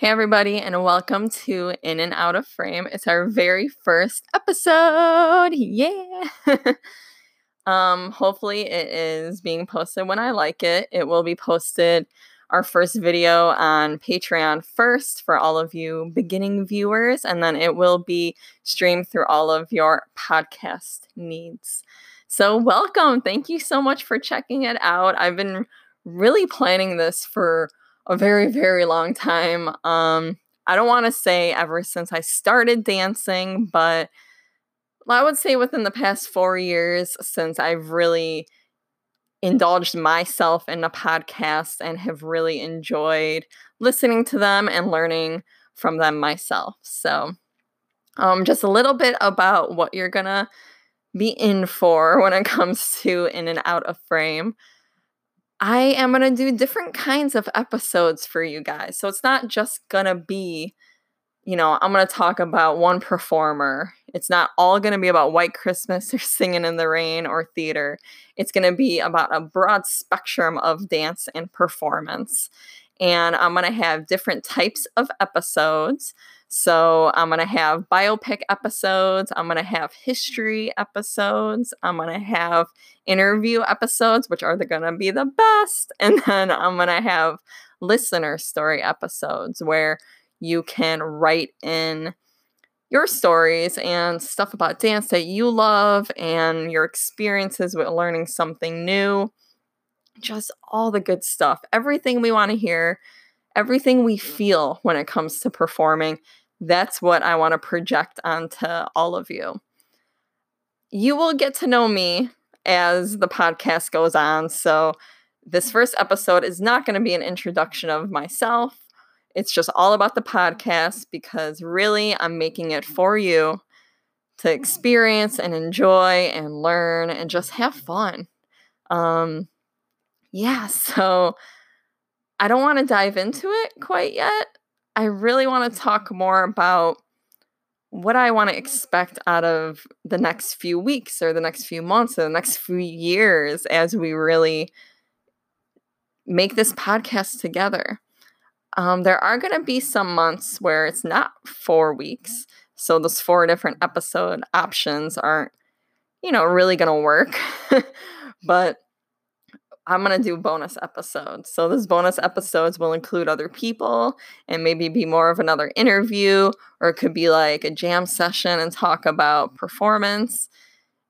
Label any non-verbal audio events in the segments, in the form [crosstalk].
Hey, everybody, and welcome to In and Out of Frame. It's our very first episode. Yeah. [laughs] um, hopefully, it is being posted when I like it. It will be posted our first video on Patreon first for all of you beginning viewers, and then it will be streamed through all of your podcast needs. So, welcome. Thank you so much for checking it out. I've been really planning this for a very, very long time. Um, I don't want to say ever since I started dancing, but I would say within the past four years since I've really indulged myself in a podcast and have really enjoyed listening to them and learning from them myself. So, um, just a little bit about what you're gonna be in for [laughs] when it comes to in and out of frame. I am going to do different kinds of episodes for you guys. So it's not just going to be, you know, I'm going to talk about one performer. It's not all going to be about White Christmas [laughs] or Singing in the Rain or theater. It's going to be about a broad spectrum of dance and performance. And I'm going to have different types of episodes. So I'm going to have biopic episodes. I'm going to have history episodes. I'm going to have interview episodes, which are going to be the best. [laughs] And then I'm going to have listener story episodes where you can write in your stories and stuff about dance that you love and your experiences with learning something new. Just all the good stuff. Everything we want to hear, everything we mm. feel when it comes to performing. That's what I want to project onto all of you. You will get to know me as the podcast goes on. So, this mm. first episode is not going to be an introduction of myself. It's just all about the podcast because really I'm making it for you to mm. experience and enjoy and learn and just have fun. Um, yeah, so I don't want to dive into it quite yet. I really want to talk more about what I want to expect out of the next few weeks or the next few months or the next few years as we really make this podcast together. Um, there are going to be some months where it's not four weeks. So those four different episode options aren't, you know, really going to work. [laughs] but I'm going to do bonus episodes. So, those bonus episodes will include other people and maybe be more of another interview, or it could be like a jam session and talk about performance.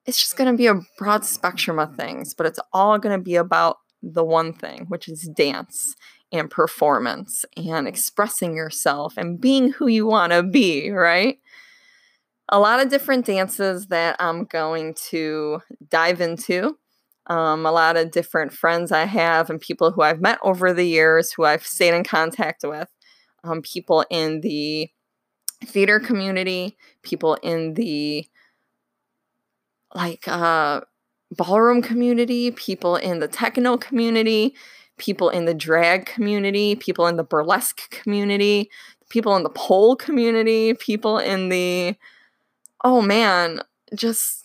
It's just going to be a broad spectrum of things, but it's all going to be about the one thing, which is dance and performance and expressing yourself and being who you want to be, right? A lot of different dances that I'm going to dive into um, a lot of different friends I have and people who I've met over the years who I've stayed in contact with, um, people in the theater community, people in the like uh, ballroom community, people in the techno community, people in the drag community, people in the burlesque community, people in the pole community, people in the oh man, just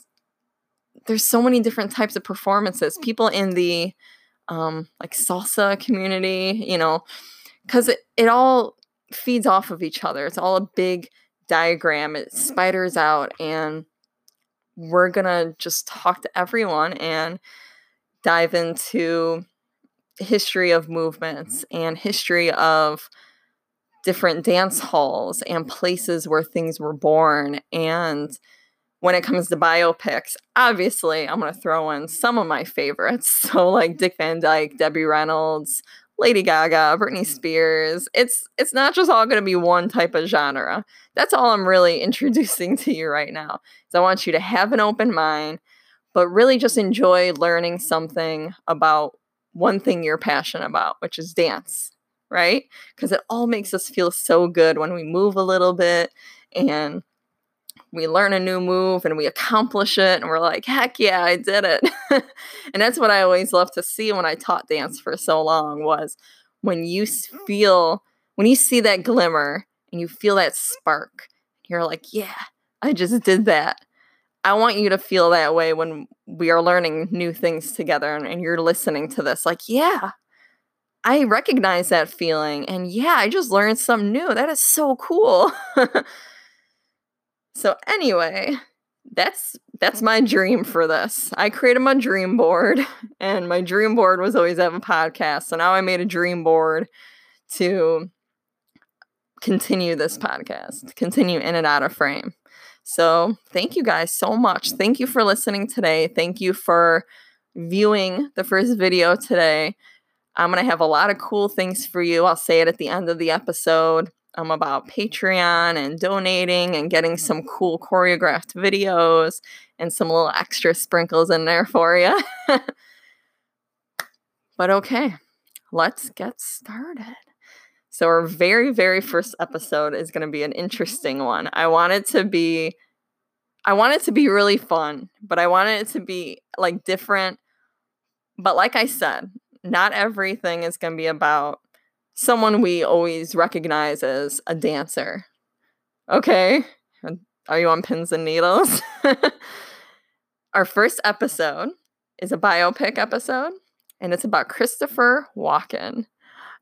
there's so many different types of performances. People in the um, like salsa community, you know, because it, it all feeds off of each other. It's all a big diagram. It spiders out, and we're gonna just talk to everyone and dive into history of movements and history of different dance halls and places where things were born and when it comes to biopics, obviously I'm going to throw in some of my favorites. [laughs] So like Dick Van Dyke, Debbie Reynolds, Lady Gaga, Britney mm-hmm. Spears. It's it's not just all going to be one type of genre. That's all I'm really [laughs] introducing to you right now. So I want you to have an open mind, but really just enjoy learning something about one thing you're passionate about, which is dance, right? Because it all makes us feel so good when we move a little bit and we learn a new move and we accomplish it and we're like heck yeah i did it [laughs] and that's what i always love to see when i taught dance for so long was when you feel when you see that glimmer and you feel that spark you're like yeah i just did that i want you to feel that way when we are learning new things together and, and you're listening to this like yeah I recognize that feeling. And yeah, I just learned something new. That is so cool. [laughs] so, anyway, that's that's my dream for this. I created my dream board, [laughs] and my dream board was always have a podcast. So now I made a dream board to continue this podcast, continue in and out of frame. So thank you guys so much. Thank you for listening today. Thank you for viewing the first video today. I'm going to have a lot of cool things for you. I'll say it at the end of the episode. I'm about Patreon and donating and getting mm-hmm. some cool choreographed videos and some little extra sprinkles in there for you. [laughs] but okay, let's get started. So, our very, very first episode is going to be an interesting one. I want it to be. I want it to be really fun, but I want it to be like different. But like I said, not everything is going to be about someone we always recognize as a dancer. Okay? Are you on pins and needles? [laughs] Our first episode is a biopic episode, and it's about Christopher Walken.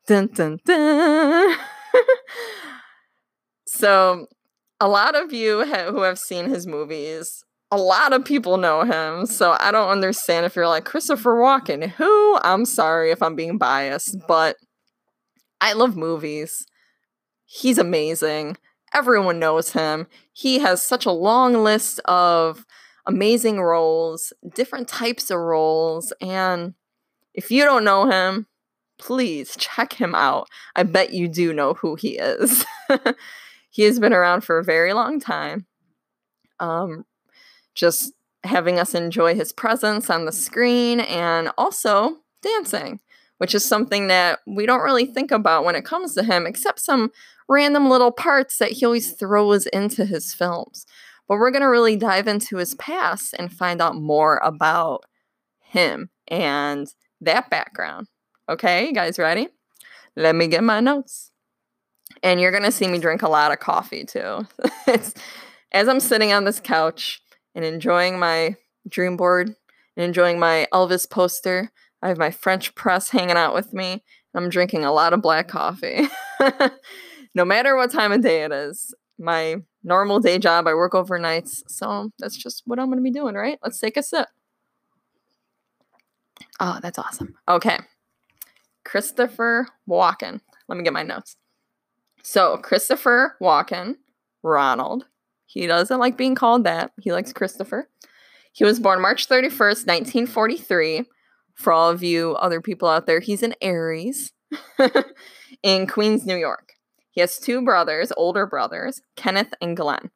Dun, dun, dun. [laughs] so, a lot of you ha- who have seen his movies, a lot of people know him. So, I don't understand if you're like Christopher Walken. Who? I'm sorry if I'm being biased, but I love movies. He's amazing. Everyone knows him. He has such a long list of amazing roles, different types of roles, and if you don't know him, please check him out. I bet you do know who he is. [laughs] he has been around for a very long time. Um, just having us enjoy his presence on the screen and also dancing, which is something that we don't really think about when it comes to him, except some random little parts that he always throws into his films. But we're going to really dive into his past and find out more about him and that background. Okay, you guys ready? Let me get my notes. And you're going to see me drink a lot of coffee too. [laughs] as I'm sitting on this couch and enjoying my dream board and enjoying my Elvis poster. I have my French press hanging out with me. I'm drinking a lot of black coffee. [laughs] no matter what time of day it is. My normal day job, I work overnights. So that's just what I'm going to be doing, right? Let's take a sip. Oh, that's awesome. Okay. Christopher Walken. Let me get my notes. So, Christopher Walken, Ronald. He doesn't like being called that. He likes Christopher. He was born March 31st, 1943. For all of you other people out there, he's an Aries [laughs] in Queens, New York. He has two brothers, older brothers, Kenneth and Glenn.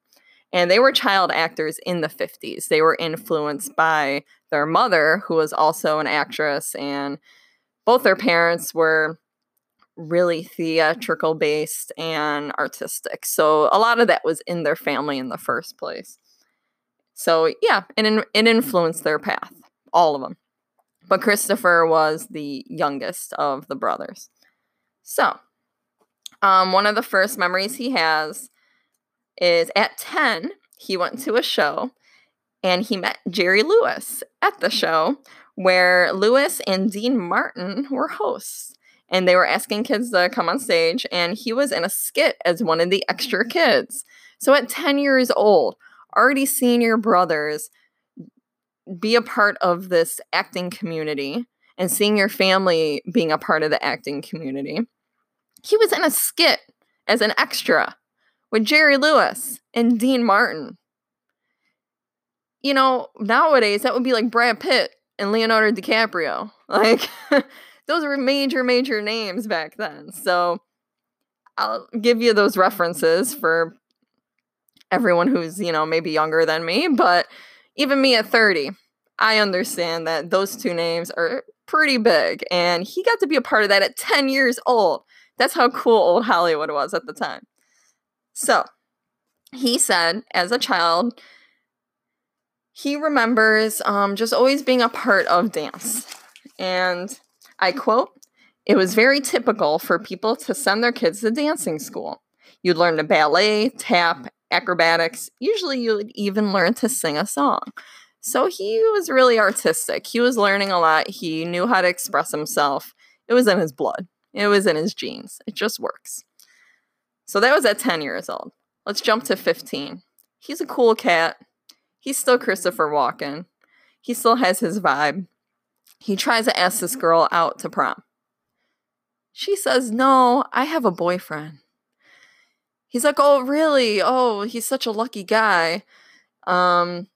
And they were child actors in the 50s. They were influenced by their mother, who was also an actress and both their parents were really theatrical based and artistic. So a lot of that was in their family in the first place. So yeah, it, it influenced their path, all of them. But Christopher was the youngest of the brothers. So, um, one of the first memories he has is at 10, he went to a show and he met Jerry Lewis at the show where Lewis and Dean Martin were hosts. And they were asking kids to come on stage, and he was in a skit as one of the extra kids. So at 10 years old, already seeing your brothers be a part of this acting community and seeing your family being a part of the acting community. He was in a skit as an extra with Jerry Lewis and Dean Martin. You know, nowadays that would be like Brad Pitt and Leonardo DiCaprio. [laughs] Like [laughs] those were major, major names back then. So I'll give you those references for everyone who's, you know, maybe younger than me, but even me at 30, I understand that those two names are pretty big. And he got to be a part of that at 10 years old. That's how cool old Hollywood was at the time. So he said, as a child, he remembers um, just always being a part of dance. And I quote, it was very typical for people to send their kids to dancing school. You'd learn to ballet, tap, acrobatics. Usually, you would even learn to sing a song. So he was really artistic. He was learning a lot. He knew how to express himself. It was in his blood. It was in his genes. It just works. So that was at 10 years old. Let's jump to 15. He's a cool cat. He's still Christopher Walken. He still has his vibe. He tries to ask this girl out to prom. She says, No, I have a boyfriend. He's like, Oh, really? Oh, he's such a lucky guy. Um,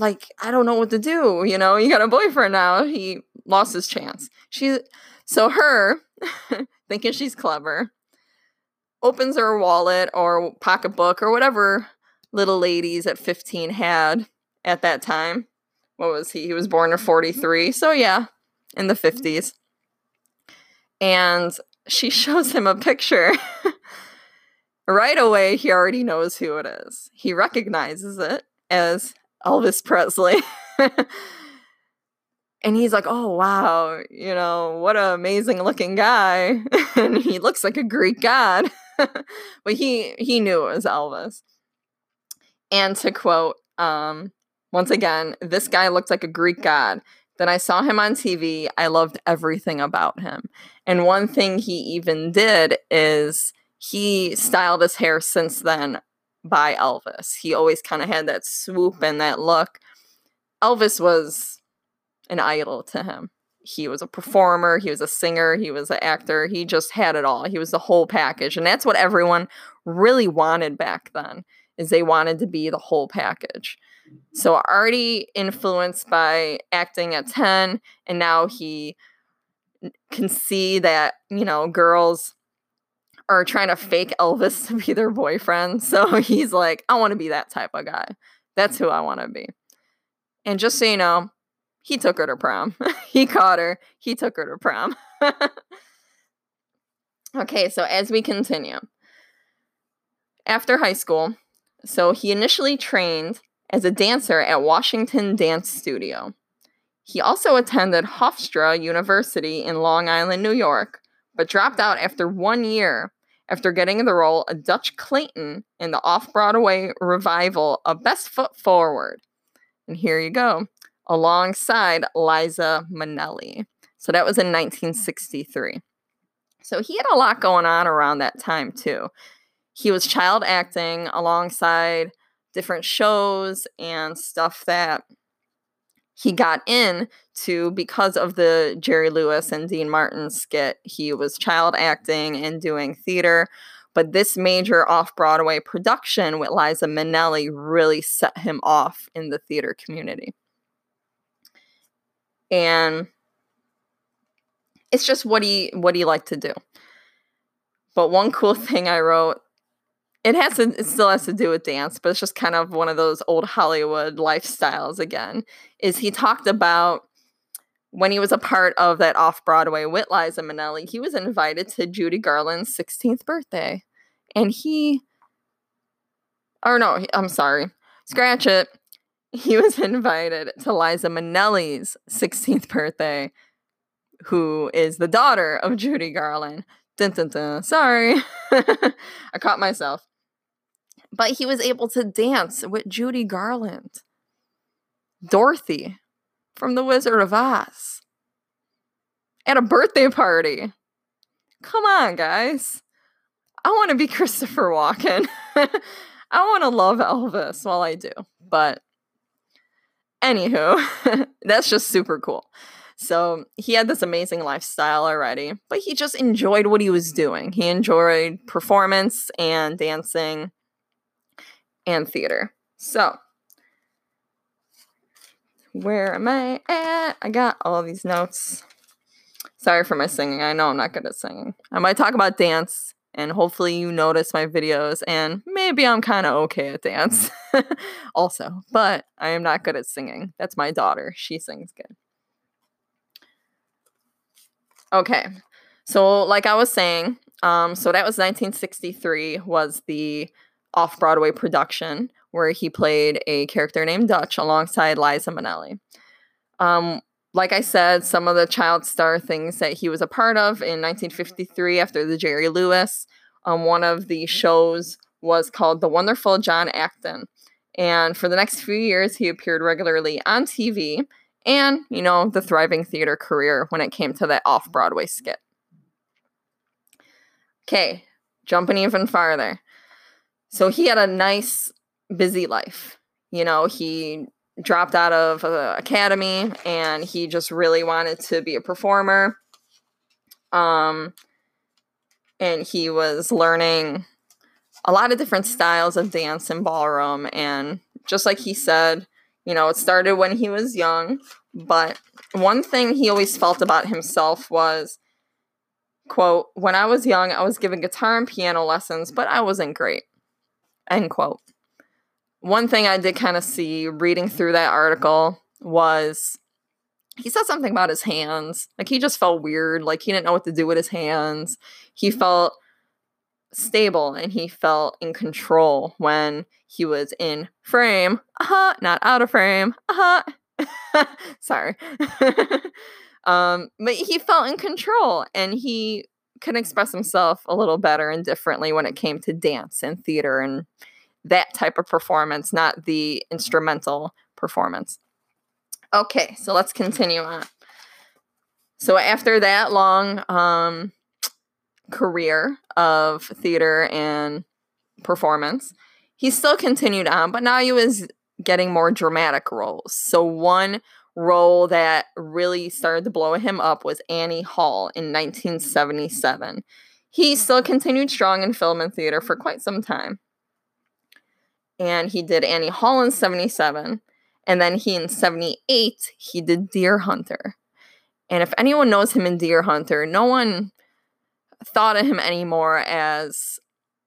like, I don't know what to do. You know, you got a boyfriend now. He lost his chance. She, so her, [laughs] thinking she's clever, opens her wallet or pocketbook or whatever little ladies at 15 had at that time. What was he? He was born in 43. So, yeah, in the 50s. And she [laughs] shows him a picture. Right away, he already knows who it is. He recognizes it as Elvis Presley. [laughs] and he's like, "Oh wow, you know, what an amazing looking guy." [laughs] and he looks like a Greek god. [laughs] but he he knew it was Elvis. And to quote um once again, this guy looked like a Greek god. Then I saw him on TV. I loved everything about him. And one thing he even did is he styled his hair since then by Elvis. He always kind of had that swoop and that look. Elvis was an idol to him. He was a performer, he was a singer, he was an actor, he just had it all. He was the whole package. And that's what everyone really wanted back then. Is they wanted to be the whole package. So already influenced by acting at 10 and now he can see that, you know, girls are trying to fake Elvis to be their boyfriend. [laughs] So he's like, I want to be that type of guy. That's who I want to be. And just so you know, he took her to prom. [laughs] he caught her. He took her to prom. [laughs] okay, so as we continue, after high school, so he initially trained as a dancer at Washington Dance Studio. He also attended Hofstra University in Long Island, New York, but dropped out after one year after getting the role of Dutch Clayton in the off Broadway revival of Best Foot Forward. And here you go, alongside Liza Minnelli. So that was in 1963. So he had a lot going on around that time, too. He was child acting alongside different shows and stuff that he got in to because of the Jerry Lewis and Dean Martin skit. He was child acting and doing theater. But this major off Broadway production with Liza Minnelli really set him off in the theater community. And it's just what he what he liked to do. But one cool [laughs] thing I wrote it has to it still has to do with dance but it's just kind of one of those old hollywood lifestyles again is he talked about when he was a part of that off-broadway with liza minnelli he was invited to judy garland's 16th birthday and he or no i'm sorry scratch it he was [laughs] invited to liza minnelli's 16th birthday who is the daughter of judy garland Dun, dun, dun. Sorry. [laughs] I caught myself. But he was able to dance with Judy Garland, Dorothy from The Wizard of Oz, at a birthday party. Come on, guys. I want to be [laughs] Christopher Walken. [laughs] I want to love Elvis while I do. But anywho, [laughs] that's just super cool. So he had this amazing lifestyle already, but he just enjoyed what he was doing. He enjoyed performance and dancing and theater. So, where am I at? I got all these notes. Sorry for my singing. I know I'm not good at singing. I might talk about dance, and hopefully, you notice my videos, and maybe I'm kind of okay at dance [laughs] also, but I am not good at singing. That's my daughter. She sings good. Okay. So, like I was saying, um, so that was 1963 was the off Broadway production where he played a character named Dutch alongside Liza Minnelli. Um, like I said, some of the child star things that he was a part of in 1953 after the Jerry Lewis, um, one of the shows was called The Wonderful John Acton. And for the next few years, he appeared regularly on TV and, you know, the thriving theater career when it came to that off Broadway skit. Okay, jumping even farther. So he had a nice, busy life. You know, he dropped out of the academy and he just really wanted to be a performer. Um, and he was learning a lot of different styles of dance and ballroom. And just like he said, you know, it started when he was young, but one thing he always felt about himself was, quote, when I was young, I was given guitar and piano lessons, but I wasn't great, end quote. One thing I did kind of see reading through that article was he said something about his hands. Like he just felt weird. Like he didn't know what to do with his hands. He felt stable and he felt in control when he was in frame. Uh-huh, not out of frame. Uh-huh. [laughs] Sorry. [laughs] um, but he felt in control and he could express himself a little better and differently when it came to dance and theater and that type of performance, not the instrumental performance. Okay, so let's continue on. So after that long um, career of theater and performance, he still continued on, but now he was getting more dramatic roles. So one role that really started to blow him up was Annie Hall in 1977. He still continued strong in film and theater for quite some time. And he did Annie Hall in 77. And then he in 78, he did Deer Hunter. And if anyone knows him in Deer Hunter, no one thought of him anymore as,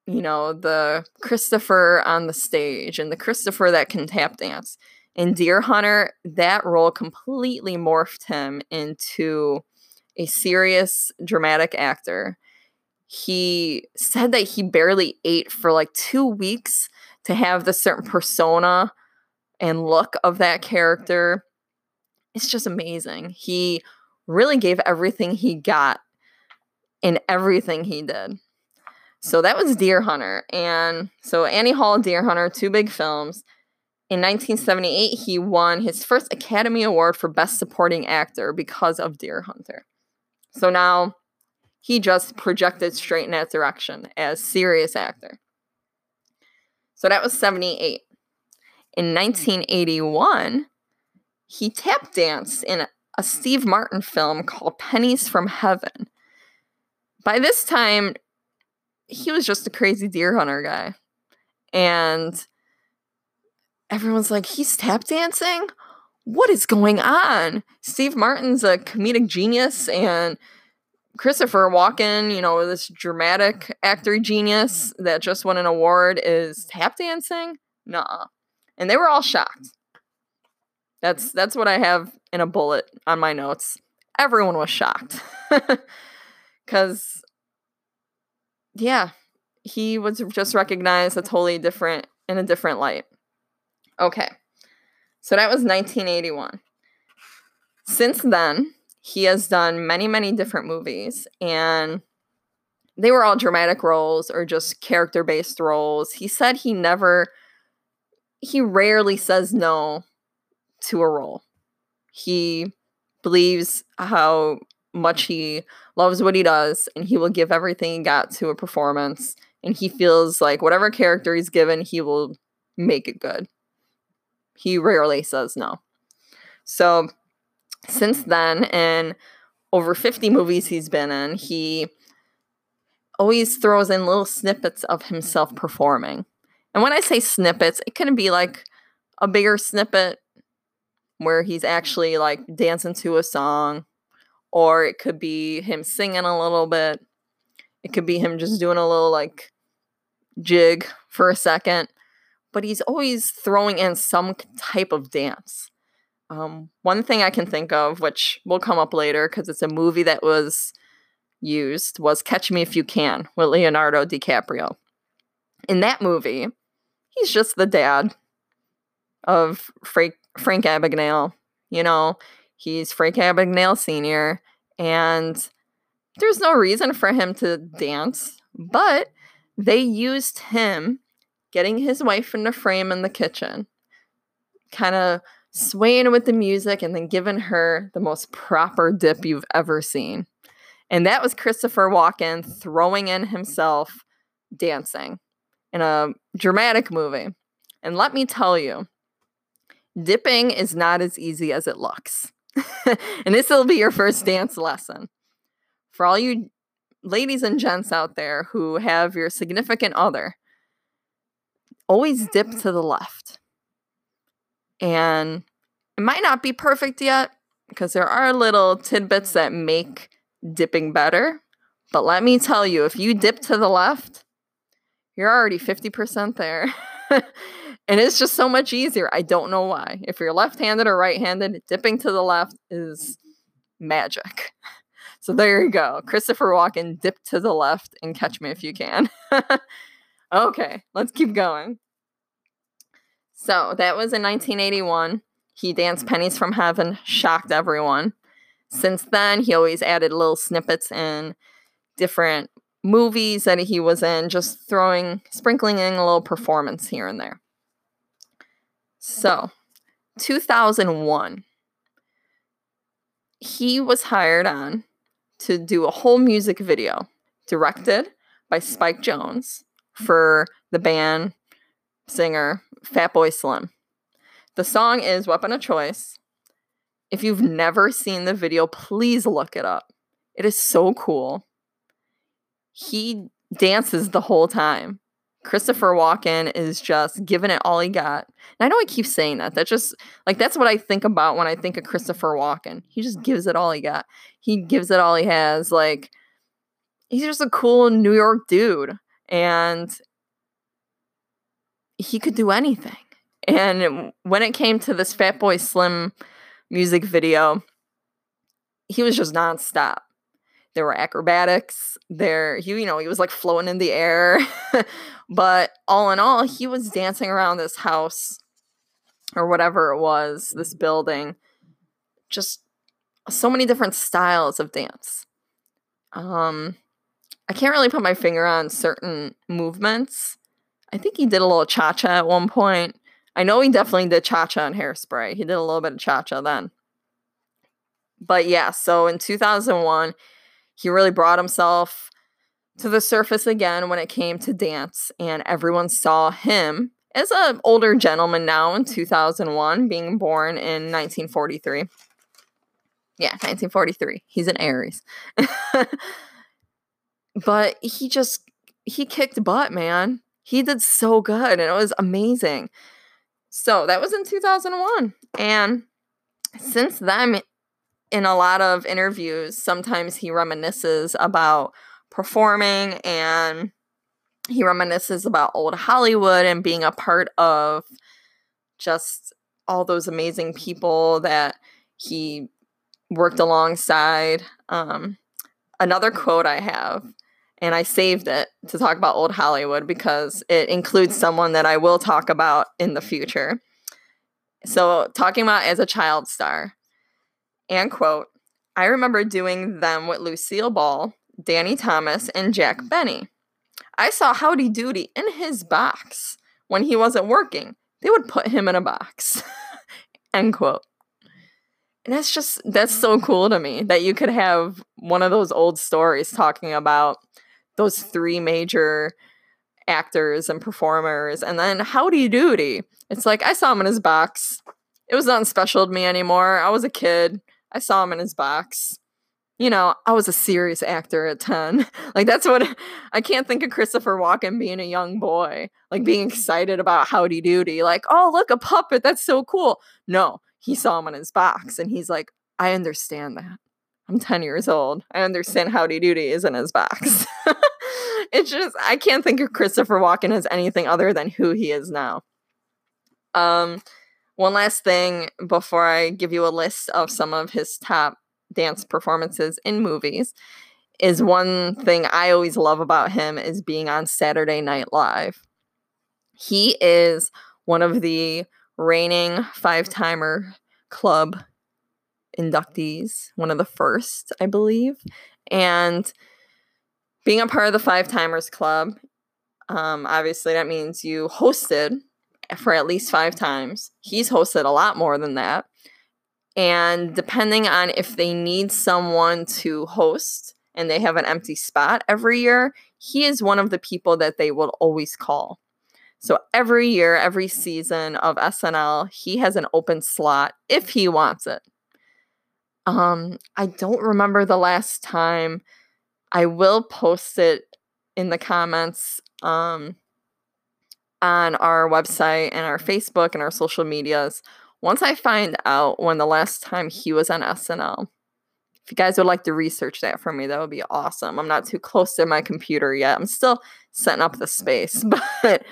you know, the Christopher on the stage and the Christopher that can tap dance. In Deer Hunter, that role completely morphed him into a serious dramatic actor. He said that he barely ate for like two weeks to have the certain persona and look of that character. It's just amazing. He really gave everything he got in everything he did. So that was Deer Hunter. And so Annie Hall, Deer Hunter, two big films. In 1978, he won his first Academy Award for Best Supporting Actor because of Deer Hunter. So now he just projected straight in that direction as serious actor. So that was 78. In 1981, he tap danced in a Steve Martin film called Pennies from Heaven. By this time, he was just a crazy deer hunter guy. And everyone's like, he's tap dancing? What is going on? Steve Martin's a comedic genius and Christopher Walken, you know, this dramatic actor genius that just won an award is tap dancing? Nah. And they were all shocked. That's that's what I have in a bullet on my notes. Everyone was shocked. [laughs] Cuz yeah, he was just recognized a totally different in a different light. Okay. So that was 1981. Since then, he has done many, many different movies, and they were all dramatic roles or just character based roles. He said he never, he rarely says no to a role. He believes how much he loves what he does, and he will give everything he got to a performance. And he feels like whatever character he's given, he will make it good. He rarely says no. So since then, in over 50 movies he's been in, he always throws in little snippets of himself performing. And when I say snippets, it can be like a bigger snippet where he's actually like dancing to a song, or it could be him singing a little bit. It could be him just doing a little like jig for a second, but he's always throwing in some type of dance. Um, one thing I can think of, which will come up later because it's a movie that was used, was Catch Me If You Can with Leonardo DiCaprio. In that movie, he's just the dad of Frank, Frank Abagnale. You know, he's Frank Abagnale Sr., and there's no reason for him to dance, but they used him getting his wife in the frame in the kitchen, kind of swaying with the music and then giving her the most proper dip you've ever seen. And that was Christopher Walken throwing in himself dancing in a dramatic movie. And let me tell you, dipping is not as easy as it looks. [laughs] and this will be your first dance lesson. For all you ladies and gents out there who have your significant other, always dip mm. to the left. And it might not be perfect yet because there are little tidbits that make dipping better. But let me tell you, if you dip to the left, you're already 50% there. [laughs] and it's just so much easier. I don't know why. If you're left handed or right handed, dipping to the left is magic. [laughs] So there you go. Christopher Walken, dip to the left and catch me if you can. [laughs] okay, let's keep going. So that was in 1981. He danced Pennies from Heaven, shocked everyone. Since then, he always added little snippets in different movies that he was in, just throwing, sprinkling in a little performance here and there. So, 2001, he was hired on to do a whole music video directed by Spike Jonze for the band singer Fatboy Slim. The song is Weapon of Choice. If you've never seen the video, please look it up. It is so cool. He dances the whole time. Christopher Walken is just giving it all he got. And I know I keep saying that. That's just like that's what I think about when I think of Christopher Walken. He just gives it all he got. He gives it all he has. Like he's just a cool New York dude. And he could do anything. And when it came to this Fatboy Slim music video, he was just nonstop. There were acrobatics. There, he, you know, he was like floating in the air. [laughs] but all in all, he was dancing around this house or whatever it was, this building. Just so many different styles of dance. Um, I can't really put my finger on certain movements. I think he did a little cha cha at one point. I know he definitely did cha cha and hairspray. He did a little bit of cha cha then. But yeah, so in 2001, he really brought himself to the surface again when it came to dance, and everyone saw him as an older gentleman now in 2001, being born in 1943. Yeah, 1943. He's an Aries. [laughs] but he just he kicked butt, man. He did so good and it was amazing. So, that was in 2001. And since then in a lot of interviews, sometimes he reminisces about performing and he reminisces about old Hollywood and being a part of just all those amazing people that he worked alongside. Um, another quote I have, and I saved it to talk about old Hollywood because it includes someone that I will talk about in the future. So, talking about as a child star, and quote, I remember doing them with Lucille Ball, Danny Thomas, and Jack mm. Benny. I saw Howdy Doody in his box when he wasn't working. They would put him in a box. [laughs] End quote. And that's just, that's so mm. cool to me that you could have one of those old stories talking about those three major actors and performers. And then Howdy Doody. It's like, I saw him in his box. It was not special to me anymore. I was a kid. I saw him in his box. You know, I was a serious actor at 10. [laughs] like, that's what [laughs] I can't think of Christopher Walken being a young boy, like being excited about Howdy Doody. Like, oh, look, a puppet. That's so cool. No, he saw him in his box and he's like, I understand that. I'm 10 years old. I understand Howdy Doody is in his box. [laughs] it's just, I can't think of Christopher Walken as anything other than who he is now. Um, one last thing before I give you a list of some of his top dance performances in movies is one thing I always love about him is being on Saturday Night Live. He is one of the reigning five timer club inductees, one of the first, I believe. And being a part of the Five Timers Club, um, obviously that means you hosted for at least five times. He's hosted a lot more than that. And depending on if they need someone to host and they have an empty spot every year, he is one of the people that they will always call. So every year, every season of SNL, he has an open slot if he wants it. Um, I don't remember the last time. I will post it in the comments um, on our website and our Facebook and our social medias once I find out when the last time he was on SNL. If you guys would like to research that for me, that would be awesome. I'm not too close to my computer yet. I'm still setting up the space, [laughs] but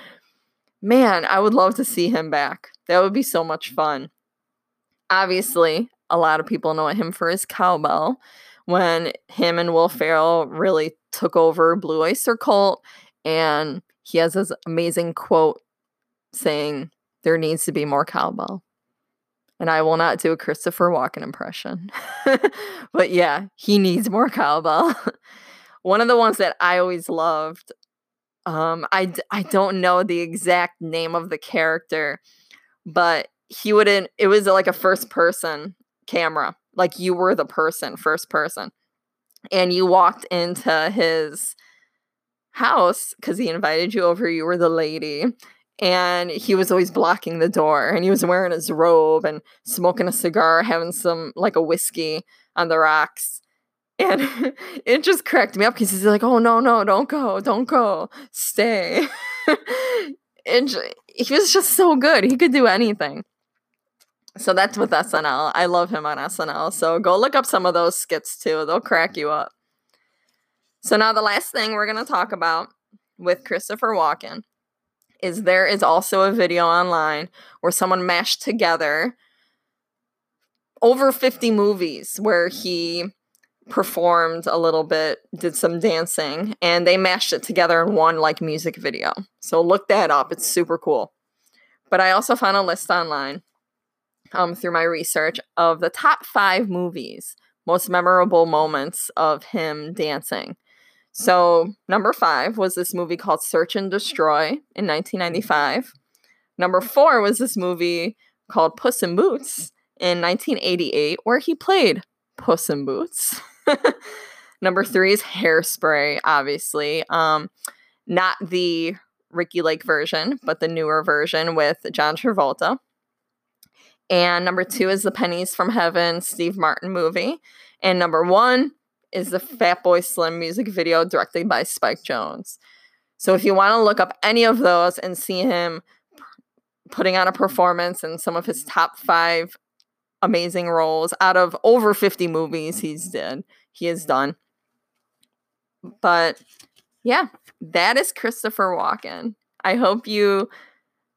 man, I would love to see him back. That would be so much fun. Obviously, a lot of people know him for his cowbell when him and Will Ferrell really took over Blue Oyster Cult. And he has this amazing quote saying, There needs to be more cowbell. And I will not do a Christopher Walken impression. [laughs] but yeah, he needs more cowbell. [laughs] One of the ones that I always loved, um, I, I don't know the exact name of the character, but he wouldn't, it was like a first person camera. Like you were the person, first person. And you walked into his house because he invited you over. You were the lady. And he was always blocking the door and he was wearing his robe and smoking a cigar, having some like a whiskey on the rocks. And [laughs] it just cracked me up because he's like, oh, no, no, don't go, don't go, stay. [laughs] and he was just so good. He could do anything. So that's with SNL. I love him on SNL. So go look up some of those skits too. They'll crack you up. So now the last thing we're going to talk about with Christopher Walken is there is also a video online where someone mashed together over 50 movies where he performed a little bit, did some dancing, and they mashed it together in one like music video. So look that up. It's super cool. But I also found a list online um, through my research of the top five movies, most memorable moments of him dancing. So, number five was this movie called Search and Destroy in 1995. Number four was this movie called Puss in Boots in 1988, where he played Puss in Boots. [laughs] Number three is Hairspray, obviously. Um, not the Ricki Lake version, but the newer version with John Travolta. And number two is the Pennies from Heaven Steve Martin movie. And number one is the Fatboy Slim music video directed by Spike Jonze. So if you want to look up any of those and see him putting on a performance in some of his top five amazing roles out of over 50 movies he's did, he has done. But yeah, that is Christopher Walken. I hope you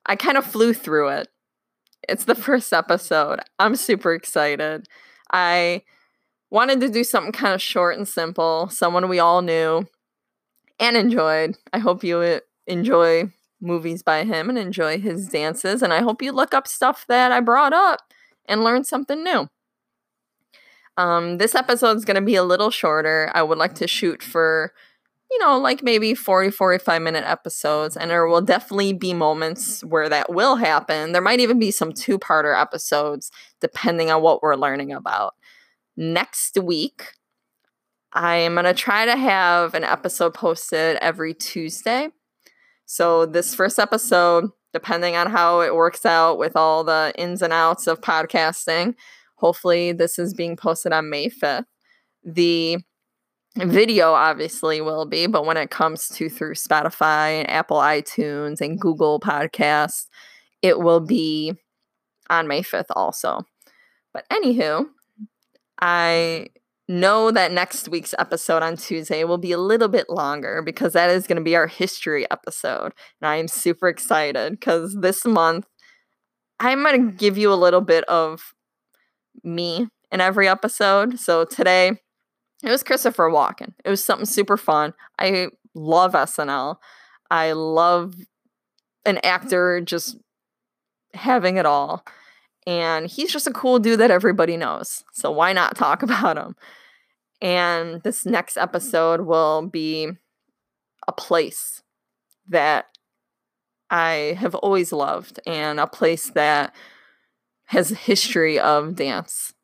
I kind of flew through it it's the first episode. I'm super excited. I wanted to do something kind of short and simple, someone we all knew and enjoyed. I hope you enjoy movies by him and enjoy his dances. And I hope you look up stuff that I brought up and learn something new. Um, this episode is going to be a little shorter. I would like to shoot for you know, like maybe 40, 45 minute episodes. And there will definitely be moments where that will happen. There might even be some two parter episodes, depending on what we're learning about. Next week, I am going to try to have an episode posted every Tuesday. So, this first episode, depending on how it works out with all the ins and outs of podcasting, hopefully, this is being posted on May 5th. The Video obviously will be, but when it comes to through Spotify and Apple iTunes and Google Podcasts, it will be on May 5th also. But anywho, I know that next week's episode on Tuesday will be a little bit longer because that is going to be our history episode. And I am super excited because this month I'm going to give you a little bit of me in every episode. So today, it was Christopher Walken. It was something super fun. I love SNL. I love an actor just having it all. And he's just a cool dude that everybody knows. So why not talk [laughs] about him? And this next episode will be a place that I have always loved and a place that has a history of dance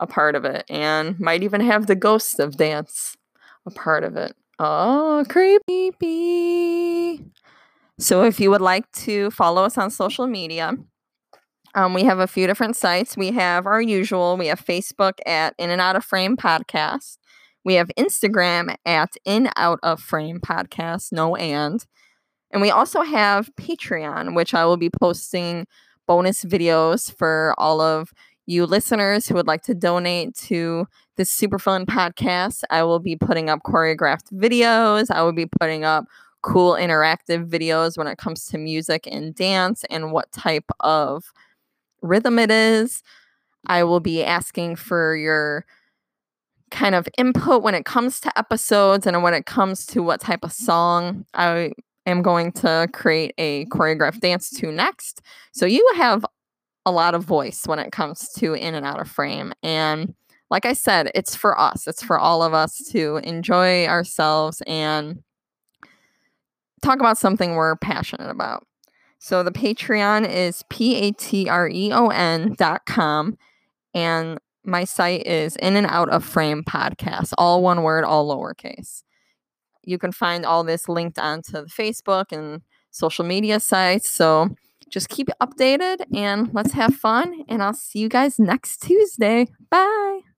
a part of it and might even have the ghost of dance a part of it. Oh, creepy. So if you would like to follow us on social media, um, we have a few different sites. We have our usual. We have Facebook at In and Out of Frame Podcast. We have Instagram at In Out of Frame Podcast, no and. And we also have Patreon, which I will be posting bonus videos for all of you listeners who would like to donate to this super fun podcast. I will be putting up choreographed videos. I will be putting up cool interactive videos when it comes to music and dance and what type of rhythm it is. I will be asking for your kind of input when it comes to episodes and when it comes to what type of song I am going to create a choreographed dance to next. So you have a lot of voice when it comes to in and out of frame. And like I said, it's for us, it's for all of us to enjoy ourselves and talk about something we're passionate about. So the Patreon is P A T R E O N dot com. And my site is In and Out of Frame Podcast, all one word, all lowercase. You can find all this linked onto the Facebook and social media sites. So just keep updated and let's have fun. And I'll see you guys next Tuesday. Bye.